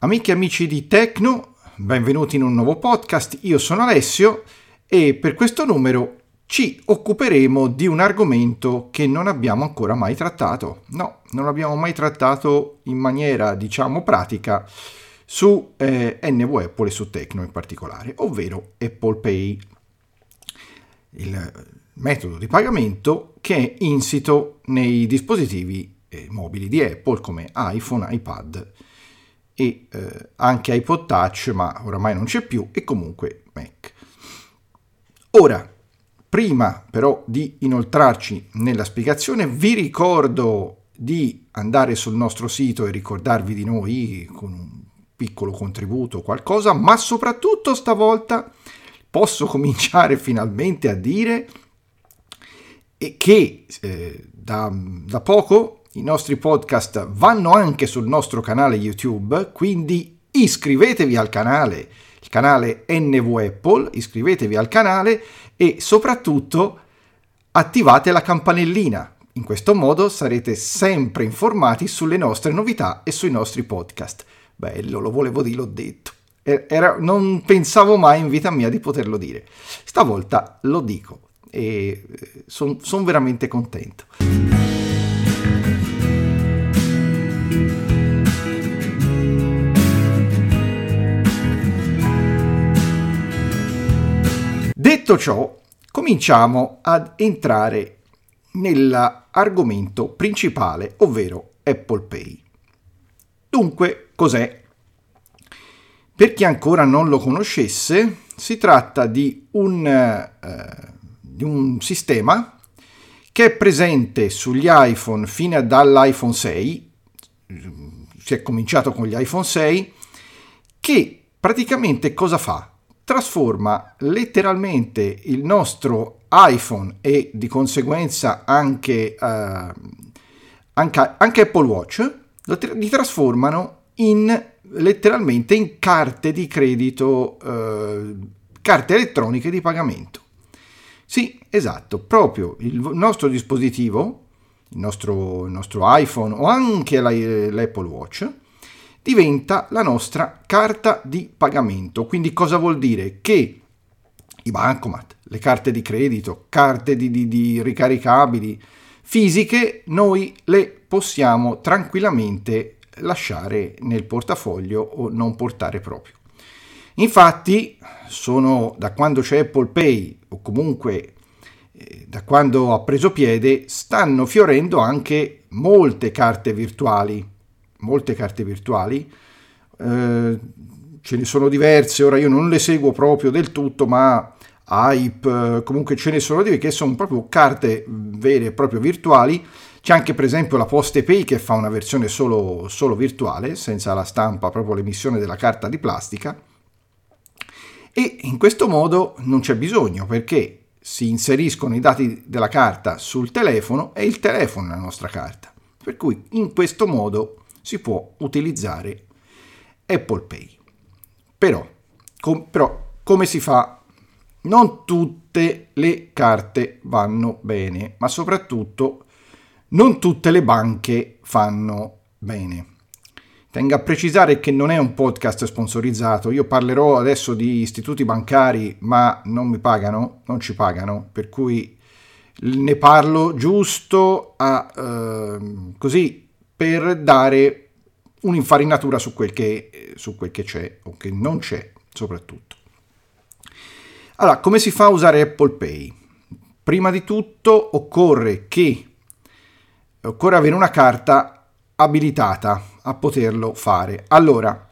Amiche e amici di Tecno, benvenuti in un nuovo podcast. Io sono Alessio e per questo numero ci occuperemo di un argomento che non abbiamo ancora mai trattato. No, non l'abbiamo mai trattato in maniera, diciamo, pratica su eh, NV Apple e su Tecno in particolare, ovvero Apple Pay, il metodo di pagamento che è insito nei dispositivi eh, mobili di Apple come iPhone, iPad e eh, anche iPod Touch, ma oramai non c'è più, e comunque Mac. Ora, prima però di inoltrarci nella spiegazione, vi ricordo di andare sul nostro sito e ricordarvi di noi con un piccolo contributo, qualcosa, ma soprattutto stavolta posso cominciare finalmente a dire che eh, da, da poco i nostri podcast vanno anche sul nostro canale YouTube, quindi iscrivetevi al canale, il canale NV Apple, iscrivetevi al canale e soprattutto attivate la campanellina. In questo modo sarete sempre informati sulle nostre novità e sui nostri podcast. Bello, lo volevo dire, l'ho detto. Era, non pensavo mai in vita mia di poterlo dire. Stavolta lo dico e sono eh, son veramente contento. Detto ciò, cominciamo ad entrare nell'argomento principale, ovvero Apple Pay. Dunque, cos'è? Per chi ancora non lo conoscesse, si tratta di un, eh, di un sistema che è presente sugli iPhone fino dall'iPhone 6, si è cominciato con gli iPhone 6, che praticamente cosa fa? Trasforma letteralmente il nostro iPhone e di conseguenza anche, uh, anche, anche Apple Watch, li trasformano in letteralmente in carte di credito, uh, carte elettroniche di pagamento. Sì, esatto, proprio il nostro dispositivo, il nostro, il nostro iPhone o anche l'Apple Watch, diventa la nostra carta di pagamento. Quindi cosa vuol dire? Che i bancomat, le carte di credito, carte di, di, di ricaricabili fisiche, noi le possiamo tranquillamente lasciare nel portafoglio o non portare proprio. Infatti, sono da quando c'è Apple Pay o comunque eh, da quando ha preso piede, stanno fiorendo anche molte carte virtuali. Molte carte virtuali. Eh, ce ne sono diverse, ora io non le seguo proprio del tutto, ma Hype, comunque ce ne sono diverse che sono proprio carte vere e proprio virtuali. C'è anche per esempio la PostePay che fa una versione solo, solo virtuale, senza la stampa, proprio l'emissione della carta di plastica e in questo modo non c'è bisogno perché si inseriscono i dati della carta sul telefono e il telefono è la nostra carta. Per cui in questo modo si può utilizzare Apple Pay. Però, com- però come si fa? Non tutte le carte vanno bene, ma soprattutto non tutte le banche fanno bene. Tengo a precisare che non è un podcast sponsorizzato, io parlerò adesso di istituti bancari, ma non mi pagano, non ci pagano, per cui ne parlo giusto a, eh, così per dare un'infarinatura su quel, che, su quel che c'è o che non c'è soprattutto. Allora, come si fa a usare Apple Pay? Prima di tutto occorre che occorre avere una carta abilitata a poterlo fare. Allora,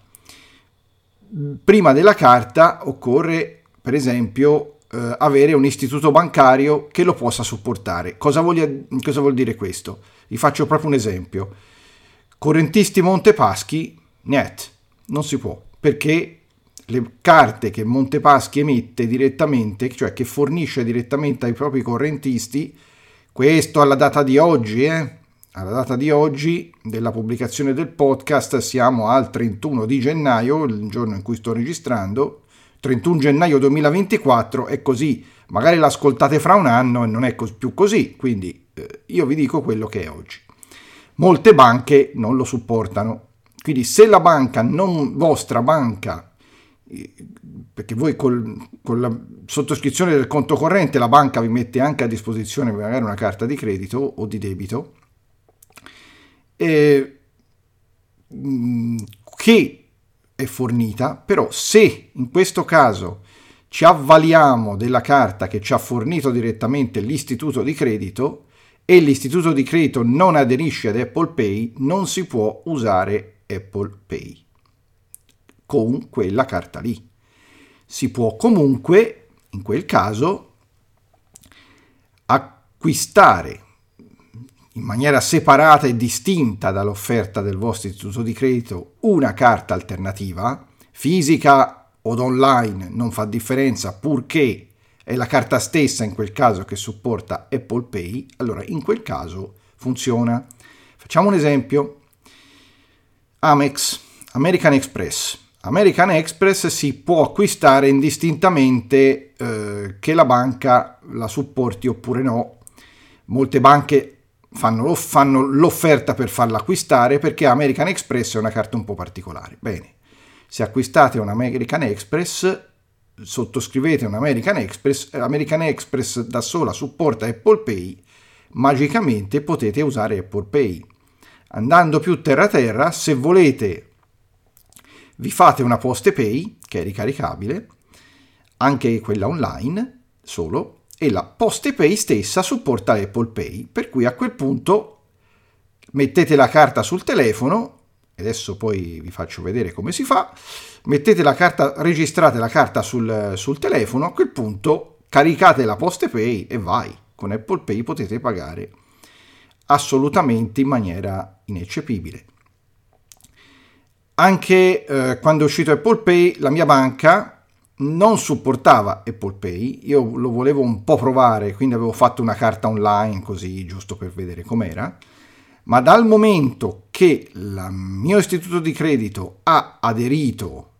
prima della carta occorre, per esempio, eh, avere un istituto bancario che lo possa supportare. Cosa, voglia, cosa vuol dire questo? Vi faccio proprio un esempio. Correntisti Montepaschi, net, non si può, perché le carte che Montepaschi emette direttamente, cioè che fornisce direttamente ai propri correntisti, questo alla data di oggi, eh, alla data di oggi della pubblicazione del podcast siamo al 31 di gennaio, il giorno in cui sto registrando, 31 gennaio 2024 è così, magari l'ascoltate fra un anno e non è più così, quindi eh, io vi dico quello che è oggi. Molte banche non lo supportano, Quindi se la banca, non vostra banca, perché voi col, con la sottoscrizione del conto corrente la banca vi mette anche a disposizione magari una carta di credito o di debito, eh, che è fornita, però se in questo caso ci avvaliamo della carta che ci ha fornito direttamente l'istituto di credito e l'istituto di credito non aderisce ad Apple Pay, non si può usare Apple Pay con quella carta lì. Si può comunque, in quel caso, acquistare in maniera separata e distinta dall'offerta del vostro istituto di credito una carta alternativa, fisica o online, non fa differenza purché è la carta stessa in quel caso che supporta Apple Pay, allora in quel caso funziona. Facciamo un esempio. Amex, American Express. American Express si può acquistare indistintamente eh, che la banca la supporti oppure no. Molte banche fanno, fanno l'offerta per farla acquistare perché American Express è una carta un po' particolare. Bene, se acquistate un American Express, sottoscrivete un American Express, American Express da sola supporta Apple Pay, magicamente potete usare Apple Pay. Andando più terra terra, se volete vi fate una Poste Pay che è ricaricabile, anche quella online solo, e la PostePay stessa supporta Apple Pay, per cui a quel punto mettete la carta sul telefono, adesso poi vi faccio vedere come si fa, mettete la carta, registrate la carta sul, sul telefono, a quel punto caricate la PostePay e vai, con Apple Pay potete pagare assolutamente in maniera ineccepibile. Anche eh, quando è uscito Apple Pay, la mia banca non supportava Apple Pay, io lo volevo un po' provare, quindi avevo fatto una carta online così giusto per vedere com'era, ma dal momento che il mio istituto di credito ha aderito,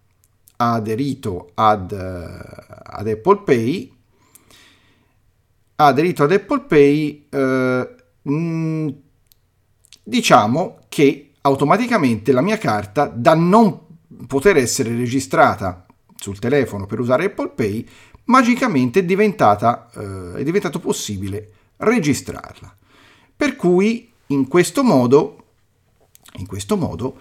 ha aderito ad, uh, ad Apple Pay, ha aderito ad Apple Pay, uh, mh, diciamo che automaticamente la mia carta da non poter essere registrata sul telefono per usare Apple Pay, magicamente è, diventata, eh, è diventato possibile registrarla. Per cui in questo modo, in questo modo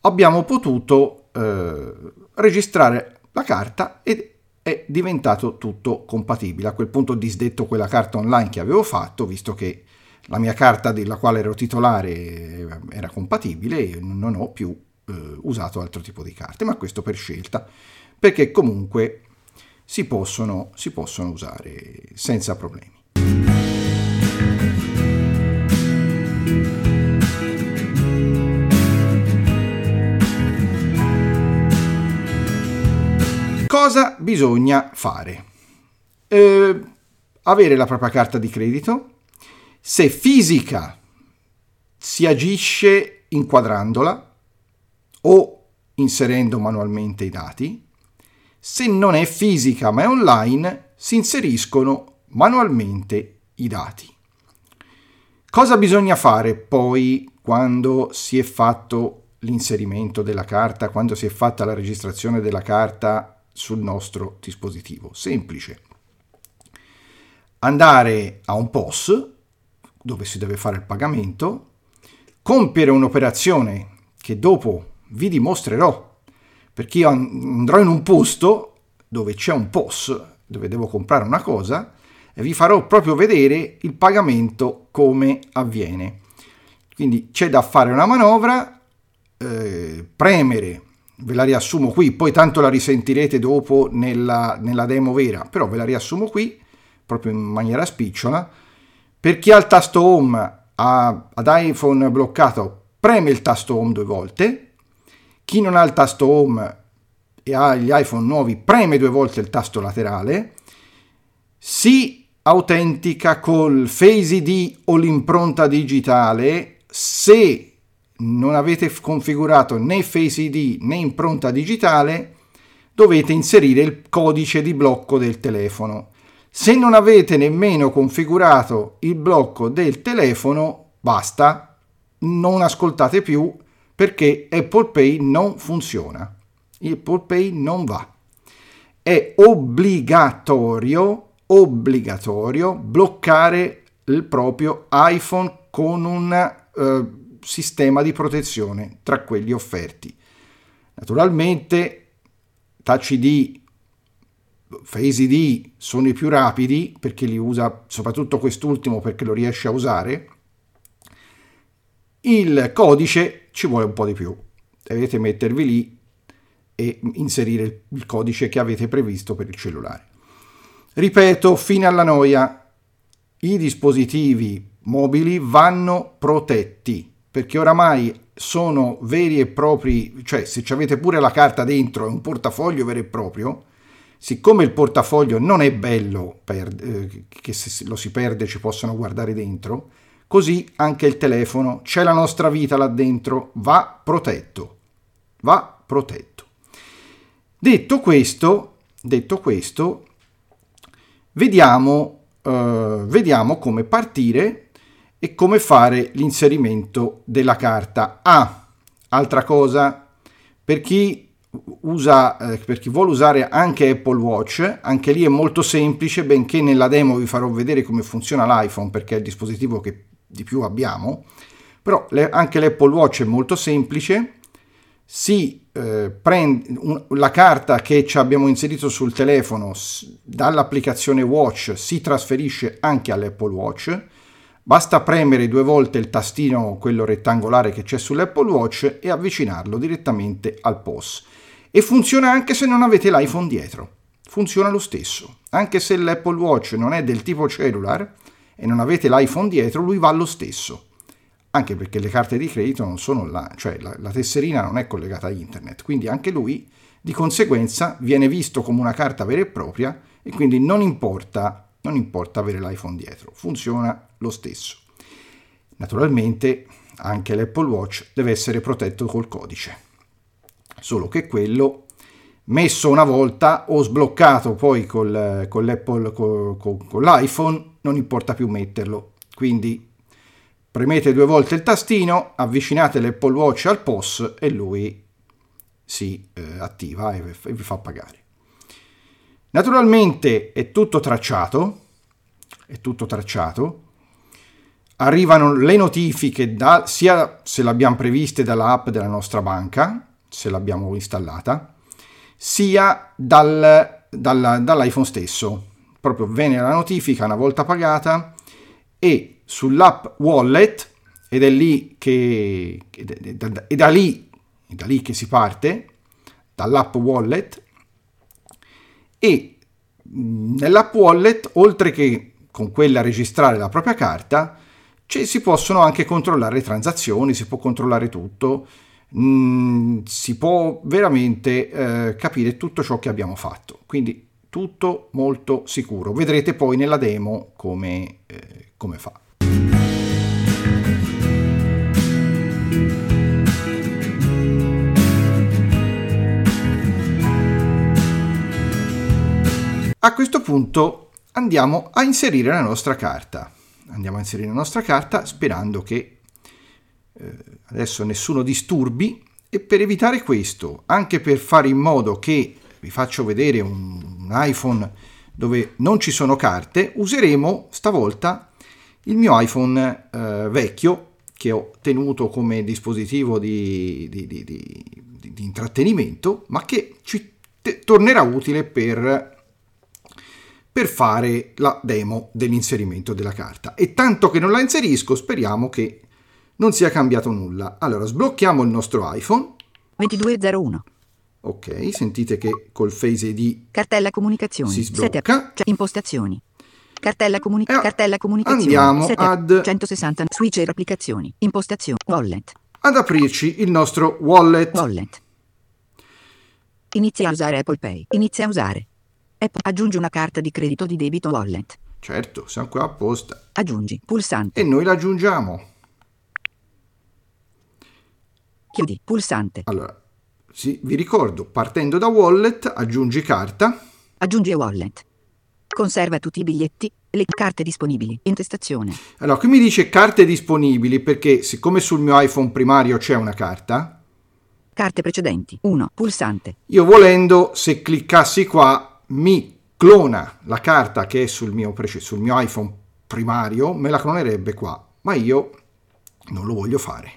abbiamo potuto eh, registrare la carta ed è diventato tutto compatibile. A quel punto ho disdetto quella carta online che avevo fatto, visto che la mia carta della quale ero titolare era compatibile e non ho più eh, usato altro tipo di carte, ma questo per scelta perché comunque si possono, si possono usare senza problemi. Cosa bisogna fare? Eh, avere la propria carta di credito. Se fisica si agisce inquadrandola o inserendo manualmente i dati. Se non è fisica ma è online, si inseriscono manualmente i dati. Cosa bisogna fare poi quando si è fatto l'inserimento della carta, quando si è fatta la registrazione della carta sul nostro dispositivo? Semplice. Andare a un POS dove si deve fare il pagamento, compiere un'operazione che dopo vi dimostrerò perché io andrò in un posto dove c'è un POS, dove devo comprare una cosa, e vi farò proprio vedere il pagamento come avviene. Quindi c'è da fare una manovra, eh, premere, ve la riassumo qui, poi tanto la risentirete dopo nella, nella demo vera, però ve la riassumo qui, proprio in maniera spicciola. Per chi ha il tasto home ha, ad iPhone bloccato, preme il tasto home due volte, chi non ha il tasto home e ha gli iPhone nuovi preme due volte il tasto laterale, si autentica col Face ID o l'impronta digitale. Se non avete configurato né Face ID né impronta digitale dovete inserire il codice di blocco del telefono. Se non avete nemmeno configurato il blocco del telefono, basta, non ascoltate più perché Apple Pay non funziona. Apple Pay non va. È obbligatorio, obbligatorio bloccare il proprio iPhone con un uh, sistema di protezione tra quelli offerti. Naturalmente Touch ID, Face ID sono i più rapidi perché li usa soprattutto quest'ultimo perché lo riesce a usare. Il codice ci vuole un po' di più. Dovete mettervi lì e inserire il codice che avete previsto per il cellulare. Ripeto, fino alla noia, i dispositivi mobili vanno protetti perché oramai sono veri e propri, cioè se ci avete pure la carta dentro, è un portafoglio vero e proprio, siccome il portafoglio non è bello per, eh, che se lo si perde ci possono guardare dentro, così anche il telefono, c'è la nostra vita là dentro, va protetto, va protetto. Detto questo, detto questo vediamo, eh, vediamo come partire e come fare l'inserimento della carta. Ah, altra cosa, per chi, usa, eh, per chi vuole usare anche Apple Watch, anche lì è molto semplice, benché nella demo vi farò vedere come funziona l'iPhone perché è il dispositivo che di più abbiamo, però le, anche l'Apple Watch è molto semplice, si eh, prende un, la carta che ci abbiamo inserito sul telefono dall'applicazione Watch si trasferisce anche all'Apple Watch, Basta premere due volte il tastino, quello rettangolare che c'è sull'Apple Watch e avvicinarlo direttamente al POS. E funziona anche se non avete l'iPhone dietro. Funziona lo stesso. Anche se l'Apple Watch non è del tipo cellular e non avete l'iPhone dietro, lui va lo stesso. Anche perché le carte di credito non sono là, cioè la, la tesserina non è collegata a internet, quindi anche lui di conseguenza viene visto come una carta vera e propria e quindi non importa non importa avere l'iPhone dietro, funziona lo stesso. Naturalmente anche l'Apple Watch deve essere protetto col codice, solo che quello messo una volta o sbloccato poi col, con l'Apple, con, con, l'iPhone, non importa più metterlo. Quindi premete due volte il tastino, avvicinate l'Apple Watch al POS e lui si eh, attiva e vi fa pagare. Naturalmente è tutto tracciato, è tutto tracciato. Arrivano le notifiche da, sia se l'abbiamo previste dall'app della nostra banca, se l'abbiamo installata, sia dal, dal, dall'iPhone stesso. Proprio viene la notifica una volta pagata e sull'app Wallet, ed è lì che, è da lì, è da lì che si parte, dall'app Wallet, e nell'app wallet, oltre che con quella registrare la propria carta, ci si possono anche controllare le transazioni, si può controllare tutto, mm, si può veramente eh, capire tutto ciò che abbiamo fatto. Quindi tutto molto sicuro. Vedrete poi nella demo come, eh, come fa. A questo punto andiamo a inserire la nostra carta. Andiamo a inserire la nostra carta sperando che eh, adesso nessuno disturbi. E per evitare questo, anche per fare in modo che vi faccio vedere un, un iPhone dove non ci sono carte, useremo stavolta il mio iPhone eh, vecchio che ho tenuto come dispositivo di, di, di, di intrattenimento, ma che ci te- tornerà utile per per fare la demo dell'inserimento della carta. E tanto che non la inserisco, speriamo che non sia cambiato nulla. Allora, sblocchiamo il nostro iPhone. 2201. Ok, sentite che col Face ID Cartella comunicazioni. si sblocca. Cioè, impostazioni. Cartella, comuni- eh, cartella comunicazioni. Andiamo Setup. ad 160 switcher applicazioni. Impostazioni. Wallet. Ad aprirci il nostro wallet. Wallet. Inizia a usare Apple Pay. Inizia a usare. App. Aggiungi una carta di credito di debito wallet. Certo, siamo qua apposta. Aggiungi. Pulsante. E noi l'aggiungiamo. Chiudi. Pulsante. Allora, sì, vi ricordo, partendo da wallet, aggiungi carta. Aggiungi wallet. Conserva tutti i biglietti. Le carte disponibili. Intestazione. Allora, qui mi dice carte disponibili perché siccome sul mio iPhone primario c'è una carta, Carte precedenti. 1. Pulsante. io volendo, se cliccassi qua, mi clona la carta che è sul mio, sul mio iPhone primario, me la clonerebbe qua, ma io non lo voglio fare.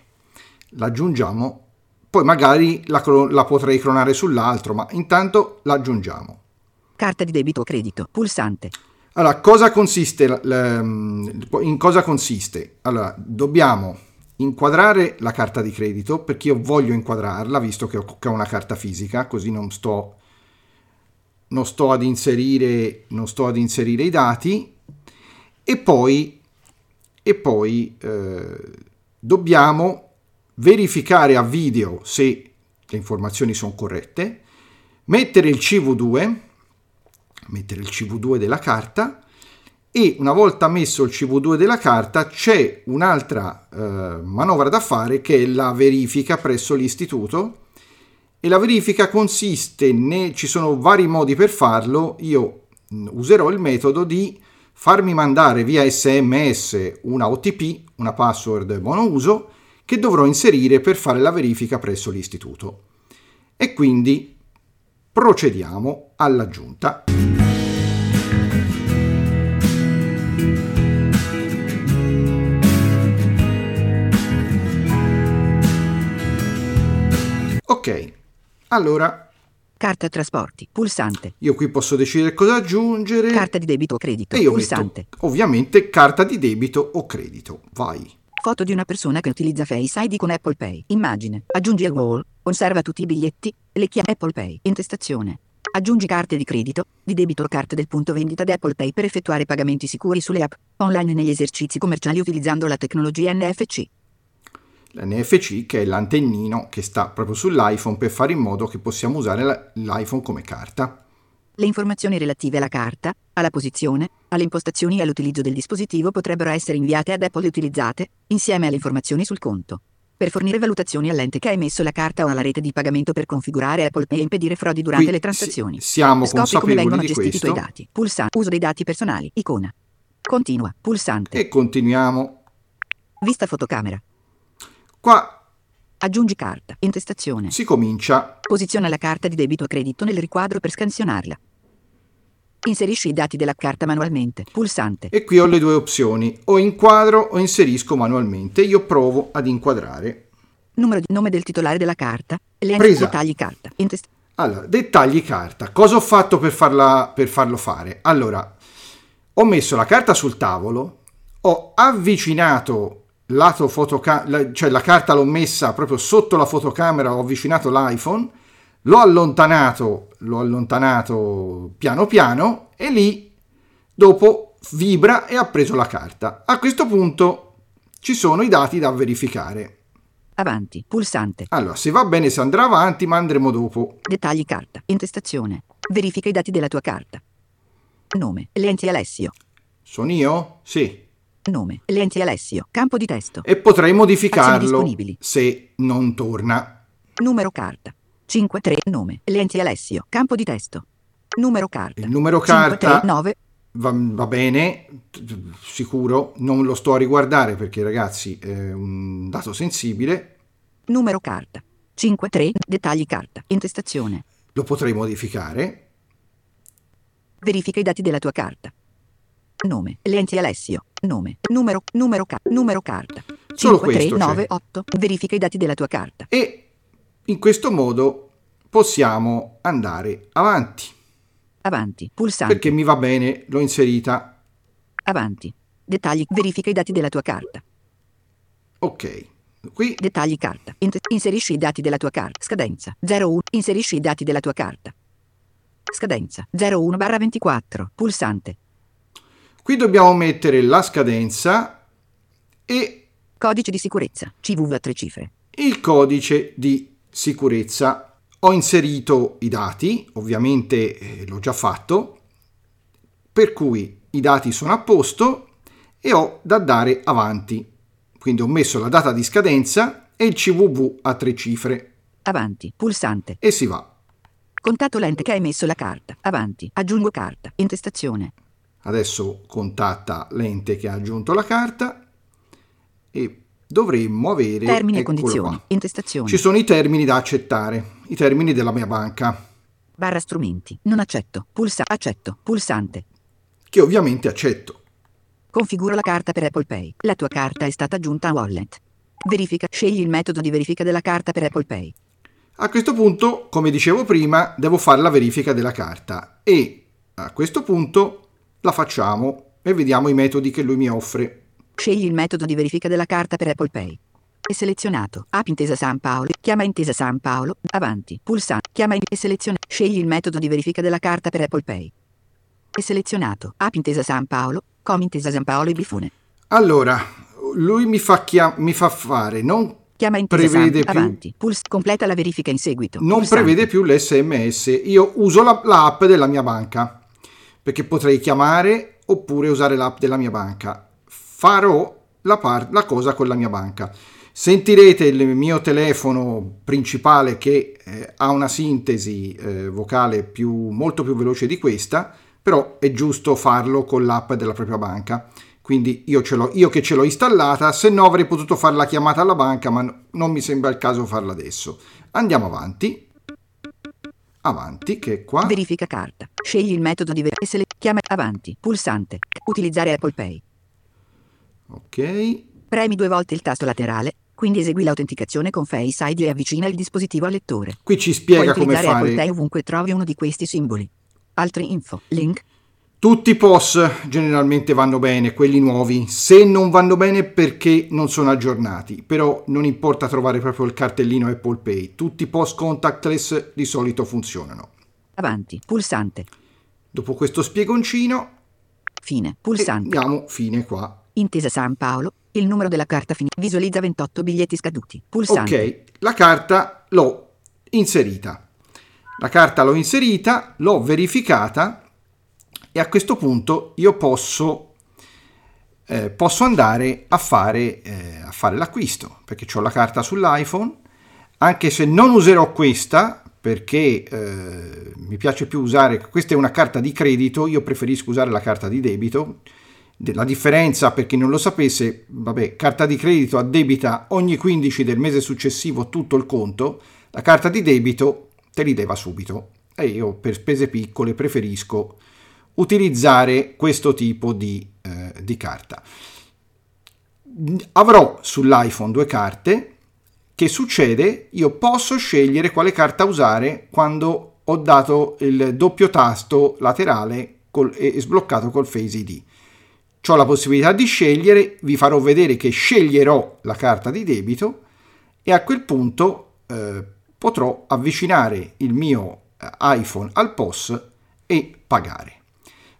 L'aggiungiamo, poi magari la, la potrei clonare sull'altro, ma intanto l'aggiungiamo. Carta di debito o credito. Pulsante. Allora, cosa consiste, la- in cosa consiste? Allora, dobbiamo inquadrare la carta di credito perché io voglio inquadrarla visto che ho una carta fisica, così non sto, non sto, ad, inserire, non sto ad inserire i dati e poi, e poi eh, dobbiamo verificare a video se le informazioni sono corrette, mettere il CV2, mettere il CV2 della carta e una volta messo il CV2 della carta c'è un'altra eh, manovra da fare che è la verifica presso l'istituto e la verifica consiste, ne, ci sono vari modi per farlo, io mh, userò il metodo di farmi mandare via sms una OTP, una password monouso, che dovrò inserire per fare la verifica presso l'istituto. E quindi procediamo all'aggiunta. Ok, allora Carta trasporti. Pulsante. io qui posso decidere cosa aggiungere Carta di debito o credito. e io Pulsante. metto ovviamente carta di debito o credito. Vai. Foto di una persona che utilizza Face ID con Apple Pay. Immagine. Aggiungi al wall. Conserva tutti i biglietti. Le chiavi Apple Pay. Intestazione. Aggiungi carte di credito, di debito o carte del punto vendita di Apple Pay per effettuare pagamenti sicuri sulle app online negli esercizi commerciali utilizzando la tecnologia NFC. L'NFC che è l'antennino che sta proprio sull'iPhone per fare in modo che possiamo usare l'iPhone come carta. Le informazioni relative alla carta, alla posizione, alle impostazioni e all'utilizzo del dispositivo potrebbero essere inviate ad Apple e utilizzate, insieme alle informazioni sul conto. Per fornire valutazioni all'ente che ha emesso la carta o alla rete di pagamento per configurare Apple Pay e impedire frodi durante Qui le transazioni. si- siamo Scopri come consapevoli vengono di gestiti i tuoi questo. dati. Pulsante. Uso dei dati personali. Icona. Continua. Pulsante. E continuiamo. Vista fotocamera. Qua Aggiungi carta. Intestazione. si comincia. Posiziona la carta di debito o credito nel riquadro per scansionarla. Inserisci i dati della carta manualmente. Pulsante. E qui ho le due opzioni, o inquadro o inserisco manualmente. Io provo ad inquadrare. Numero di nome del titolare della carta. Elenco Presa. dettagli carta. Intest- Allora, dettagli carta. Cosa ho fatto per, farla, per farlo fare? Allora, ho messo la carta sul tavolo, ho avvicinato lato fotocamera, cioè la carta l'ho messa proprio sotto la fotocamera, ho avvicinato l'iPhone, l'ho allontanato, l'ho allontanato piano piano e lì dopo vibra e ha preso la carta. A questo punto ci sono i dati da verificare. Avanti. Pulsante. Allora, se va bene si andrà avanti, ma andremo dopo. Dettagli carta. Intestazione. Verifica i dati della tua carta. Nome. Lenzi Alessio. Sono io? Sì. Nome. Lenzi Alessio. Campo di testo. E potrei modificarlo se non torna. Numero carta. 53. Nome. Lenzi Alessio. Campo di testo. Numero carta. Il numero carta 539. va, va bene, sicuro, non lo sto a riguardare perché ragazzi è un dato sensibile, Numero carta. 53. Dettagli carta. Intestazione. lo potrei modificare. Verifica i dati della tua carta. Nome. Lenzi Alessio. Nome. Numero. Numero, ca- numero carta. Solo questo c'è. 5398. Verifica i dati della tua carta. E in questo modo possiamo andare avanti Avanti. Pulsante. perché mi va bene, l'ho inserita. Avanti. Dettagli. Verifica i dati della tua carta. Ok, qui Dettagli carta. Inserisci i dati della tua carta. Scadenza 01. Inserisci i dati della tua carta. Scadenza 01 barra 24. Pulsante. Qui dobbiamo mettere la scadenza e Codice di sicurezza. CVV a tre cifre. il codice di sicurezza. Ho inserito i dati, ovviamente eh, l'ho già fatto, per cui i dati sono a posto e ho da dare avanti. Quindi ho messo la data di scadenza e il CVV a tre cifre Avanti. Pulsante. e si va. Contatto l'ente che ha emesso la carta. Avanti. Aggiungo carta. Intestazione. Adesso contatta l'ente che ha aggiunto la carta e dovremmo avere... Termini e condizioni. qua. Intestazione. Ci sono i termini da accettare, i termini della mia banca, Barra strumenti. Non accetto. Pulsa. Accetto. Pulsante. che ovviamente accetto. Configura la carta per Apple Pay. La tua carta è stata aggiunta a Wallet. Verifica. Scegli il metodo di verifica della carta per Apple Pay. A questo punto, come dicevo prima, devo fare la verifica della carta e a questo punto la facciamo e vediamo i metodi che lui mi offre. Scegli il metodo di verifica della carta per Apple Pay. È selezionato. App Intesa San Paolo. Chiama Intesa San Paolo. Avanti. Pulsante. Chiama in- e seleziona. Scegli il metodo di verifica della carta per Apple Pay. È selezionato. App Intesa San Paolo. Com Intesa San Paolo e Bifune. Allora, lui mi fa, chia- mi fa fare, non, Chiama Intesa San Prevede più- Avanti. Puls. Completa la verifica in seguito. non Pulsante. prevede più l'SMS. Io uso la, l'app della mia banca perché potrei chiamare oppure usare l'app della mia banca. Farò la, par- la cosa con la mia banca. Sentirete il mio telefono principale che eh, ha una sintesi eh, vocale più, molto più veloce di questa, però è giusto farlo con l'app della propria banca. Quindi io, io che ce l'ho installata, se no avrei potuto fare la chiamata alla banca, ma no- non mi sembra il caso farla adesso. Andiamo avanti. Avanti, che qua. Verifica carta. Scegli il metodo di verifica. Sele- chiama avanti. Pulsante. Utilizzare Apple Pay. Ok. Premi due volte il tasto laterale, quindi esegui l'autenticazione con Face ID e avvicina il dispositivo al lettore. Qui ci Puoi spiega come utilizzare Apple Pay fare. ovunque trovi uno di questi simboli. Altri info. Link. Tutti i POS generalmente vanno bene, quelli nuovi. Se non vanno bene perché non sono aggiornati, però non importa trovare proprio il cartellino Apple Pay. Tutti i POS contactless di solito funzionano. Avanti. Pulsante. Dopo questo spiegoncino, Fine. Pulsante. andiamo fine qua. Intesa San Paolo. Il numero della carta finita. Visualizza 28 biglietti scaduti. Pulsante. Ok, la carta l'ho inserita. La carta l'ho inserita, l'ho verificata e a questo punto io posso, eh, posso andare a fare, eh, a fare l'acquisto perché ho la carta sull'iPhone, anche se non userò questa perché eh, mi piace più usare, questa è una carta di credito, io preferisco usare la carta di debito. De- La differenza, per chi non lo sapesse, vabbè, carta di credito addebita ogni 15 del mese successivo tutto il conto, la carta di debito te li leva subito. E io per spese piccole preferisco utilizzare questo tipo di, eh, di carta. Avrò sull'iPhone due carte. Che succede? Io posso scegliere quale carta usare quando ho dato il doppio tasto laterale col- e sbloccato col Face ID. Ho la possibilità di scegliere, vi farò vedere che sceglierò la carta di debito e a quel punto eh, potrò avvicinare il mio eh, iPhone al POS e pagare.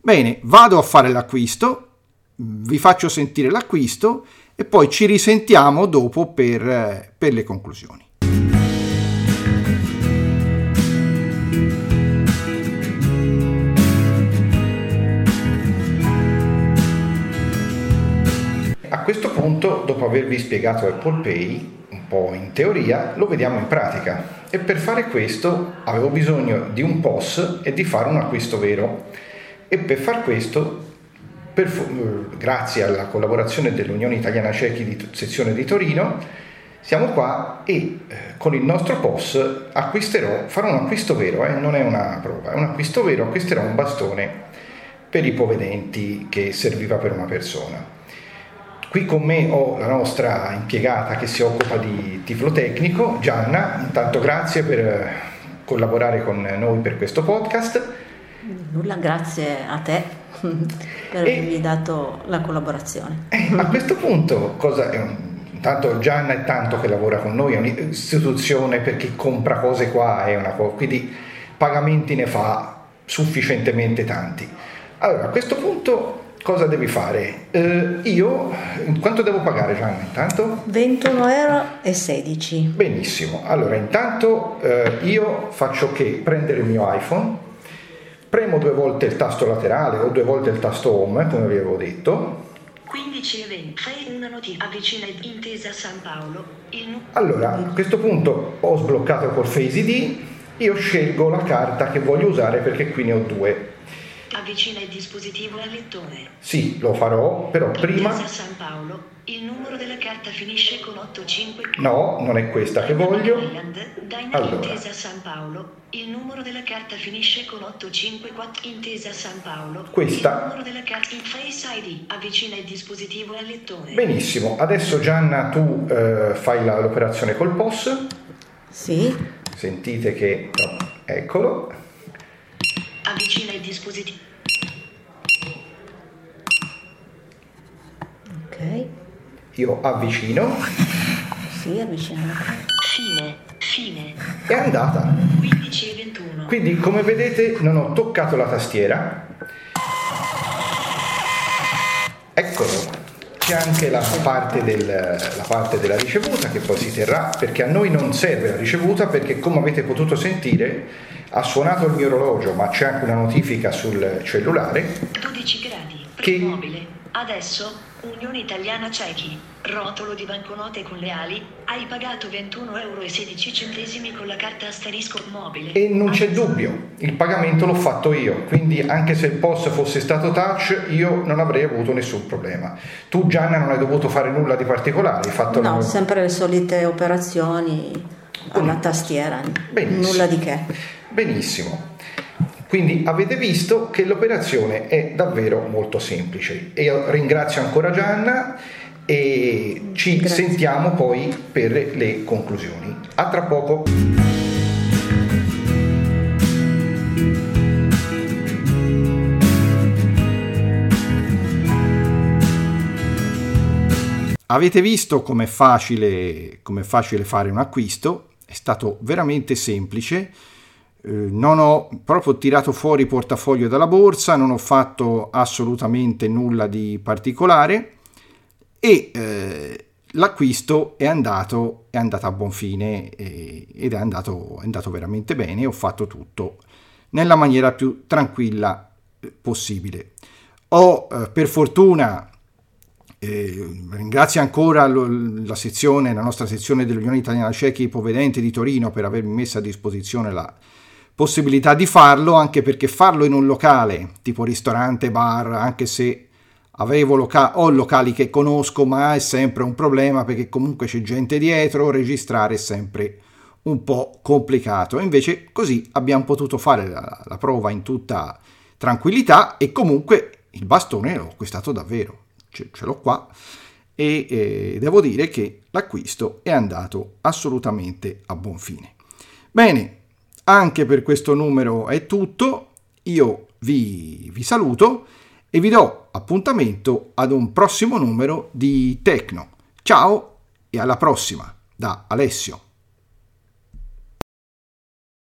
Bene, vado a fare l'acquisto, vi faccio sentire l'acquisto e poi ci risentiamo dopo per, per le conclusioni. A questo punto, dopo avervi spiegato Apple Pay, un po' in teoria, lo vediamo in pratica. E per fare questo avevo bisogno di un POS e di fare un acquisto vero. E per far questo, per fu- grazie alla collaborazione dell'Unione Italiana Cechi di sezione di Torino, siamo qua e eh, con il nostro POS acquisterò, farò un acquisto vero, eh, non è una prova, è un acquisto vero, acquisterò un bastone per i povedenti che serviva per una persona. Qui con me ho la nostra impiegata che si occupa di tiflotecnico, Gianna. Intanto grazie per eh, collaborare con noi per questo podcast. Nulla, grazie a te per E- avermi dato la collaborazione. Eh, a questo punto, cosa Intanto Gianna è tanto che lavora con noi, è un'istituzione per chi compra cose qua, è una cosa, quindi pagamenti ne fa sufficientemente tanti. Allora, a questo punto cosa devi fare? Eh, io, quanto devo pagare Gianna intanto? 21,16 euro. e 16. Benissimo, allora intanto eh, io faccio che prendere il mio iPhone, premo due volte il tasto laterale o due volte il tasto home, come vi avevo detto, 15 e 20. Fai una noti avvicina intesa San Paolo. Il Allora, a questo punto ho sbloccato col Face ID, io scelgo la carta che voglio usare perché qui ne ho due. Avvicina il dispositivo al lettore. Sì, lo farò, però prima... Intesa San Paolo, il numero della carta finisce con 85. No, non è questa che voglio. Allora. Intesa San Paolo, il numero della carta finisce con 854. Intesa San Paolo. Questa. Il numero della carta in Face ID, avvicina il dispositivo al lettore. Benissimo, adesso Gianna tu eh, fai la- l'operazione col POS, Sì, sentite che... no, eccolo, Avvicina il dispositivo. ok. io avvicino, Sì, avviciniamo. Fine. Fine. è andata. 15 e 21. Quindi come vedete non ho toccato la tastiera. Eccolo. C'è anche la parte, del- la parte della ricevuta che poi si terrà perché a noi non serve la ricevuta perché come avete potuto sentire ha suonato il mio orologio ma c'è anche una notifica sul cellulare 12 gradi. Che-. Adesso Unione Italiana Cechi. Rotolo di banconote con le ali. Hai pagato 21,16 euro con la carta asterisco mobile. e non c'è dubbio, il pagamento l'ho fatto io, quindi anche se il POS fosse stato touch io non avrei avuto nessun problema. Tu Gianna non hai dovuto fare nulla di particolare, hai fatto No, la- sempre le solite operazioni alla tastiera, Benissimo. nulla di che. Benissimo. Quindi avete visto che l'operazione è davvero molto semplice. E io ringrazio ancora Gianna e ci Grazie. sentiamo poi per le conclusioni. A tra poco. Avete visto com'è facile, com'è facile fare un acquisto? È stato veramente semplice. Eh, non ho proprio tirato fuori il portafoglio dalla borsa, non ho fatto assolutamente nulla di particolare e eh, l'acquisto è andato, è andato a buon fine eh, ed è andato, è andato veramente bene. Ho fatto tutto nella maniera più tranquilla eh, possibile. Ho eh, per fortuna eh, ringrazio ancora la sezione, la nostra sezione dell'Unione Italiana Cechi Ipovedenti di Torino per avermi messo a disposizione la possibilità di farlo, anche perché farlo in un locale tipo ristorante, bar, anche se avevo loca- ho locali che conosco, ma è sempre un problema perché comunque c'è gente dietro, registrare è sempre un po' complicato. Invece così abbiamo potuto fare la, la prova in tutta tranquillità e comunque il bastone l'ho acquistato davvero, ce, ce l'ho qua e eh, devo dire che l'acquisto è andato assolutamente a buon fine. Bene, anche per questo numero è tutto, io vi, vi saluto e vi do appuntamento ad un prossimo numero di Tecno. Ciao e alla prossima da Alessio.